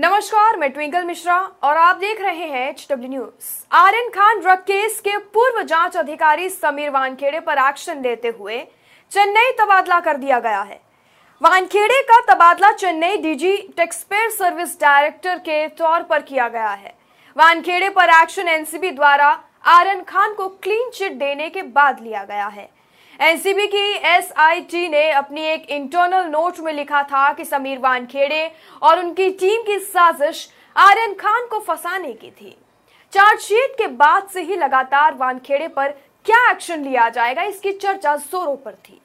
नमस्कार, मैं ट्विंकल मिश्रा और आप देख रहे हैं H W news Aryan Khan drug case के पूर्व जाँच अधिकारी समीर वानखेड़े पर एक्शन लेते हुए चेन्नई तबादला कर दिया गया है। वानखेड़े का तबादला Chennai DG taxpayer service director के तौर पर किया गया है। वानखेड़े पर एक्शन एनसीबी द्वारा आर्यन खान को क्लीन चिट देने के बाद लिया गया है। एनसीबी की एसआईटी ने अपनी एक इंटरनल नोट में लिखा था कि समीर वानखेड़े और उनकी टीम की साजिश आर्यन खान को फंसाने की थी। चार्जशीट के बाद से ही लगातार वानखेड़े पर क्या एक्शन लिया जाएगा, इसकी चर्चा जोरों पर थी।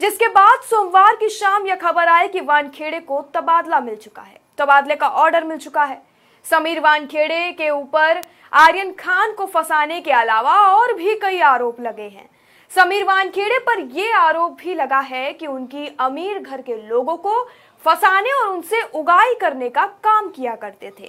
जिसके बाद सोमवार की शाम यह खबर आई कि वानखेड़े को तबादला मिल चुका है। तबादले का ऑर्डर मिल चुका है। समीर वानखेड़े के ऊपर आर्यन खान को फंसाने के अलावा और भी कई आरोप लगे हैं। समीर वानखेड़े पर यह आरोप भी लगा है कि उनकी अमीर घर के लोगों को फंसाने और उनसे उगाई करने का काम किया करते थे।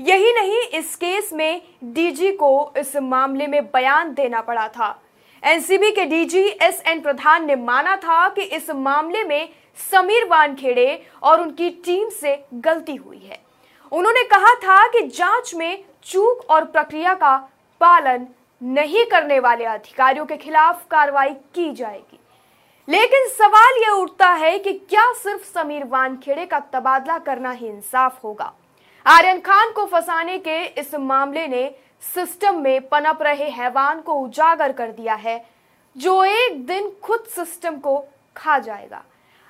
यही नहीं, इस केस में डीजी को इस मामले में बयान देना पड़ा था। एनसीबी के डीजी एस एन प्रधान ने माना था कि इस मामले में समीर वानखेड़े और उनकी टीम से गलती हुई है। उन्होंने कहा था कि जाँच में चूक और प्रक्रिया का पालन नहीं करने वाले अधिकारियों के खिलाफ कार्रवाई की जाएगी। लेकिन सवाल यह उठता है कि क्या सिर्फ़ समीर वानखेड़े का तबादला करना ही इंसाफ होगा? आर्यन खान को फंसाने के इस मामले ने सिस्टम में पनप रहे हैवान को उजागर कर दिया है, जो एक दिन खुद सिस्टम को खा जाएगा।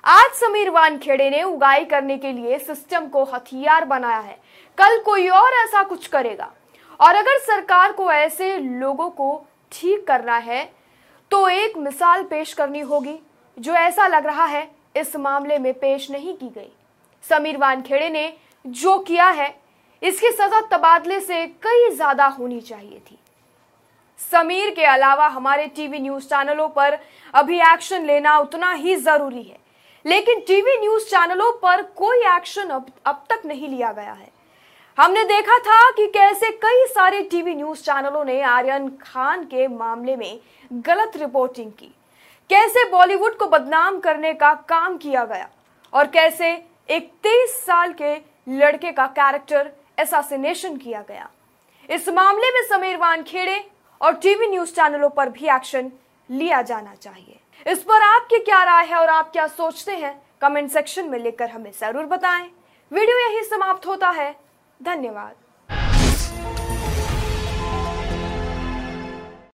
आज समीर वानखेड़े ने उगाई करने के लिए सिस्टम को हथियार बनाया है। कल कोई और ऐसा कुछ करेगा? और अगर सरकार को ऐसे लोगों को ठीक करना है तो एक मिसाल पेश करनी होगी जो ऐसा लग रहा है इस मामले में पेश नहीं की गई। समीर वानखेड़े ने जो किया है इसकी सजा तबादले से कई ज़्यादा होनी चाहिए थी। समीर के अलावा हमारे टीवी न्यूज़ चैनलों पर अभी एक्शन लेना उतना ही ज़रूरी है लेकिन टीवी न्यूज़ चैनलों पर कोई एक्शन अब, अब तक नहीं लिया गया है। हमने देखा था कि कैसे कई सारे टीवी न्यूज़ चैनलों ने आर्यन खान के मामले में गलत रिपोर्टिंग की। कैसे बॉलीवुड को बदनाम करने का काम किया गया और कैसे एक तेईस साल के लड़के का कैरेक्टर एसासिनेशन किया गया। इस मामले में समीर वानखेड़े और टीवी न्यूज़ चैनलों पर भी एक्शन लिया जाना चाहिए। इस पर आपकी क्या राय है और आप क्या सोचते हैं? कमेंट सेक्शन में लेकर हमें ज़रूर बताएँ। वीडियो यही समाप्त होता है। धन्यवाद।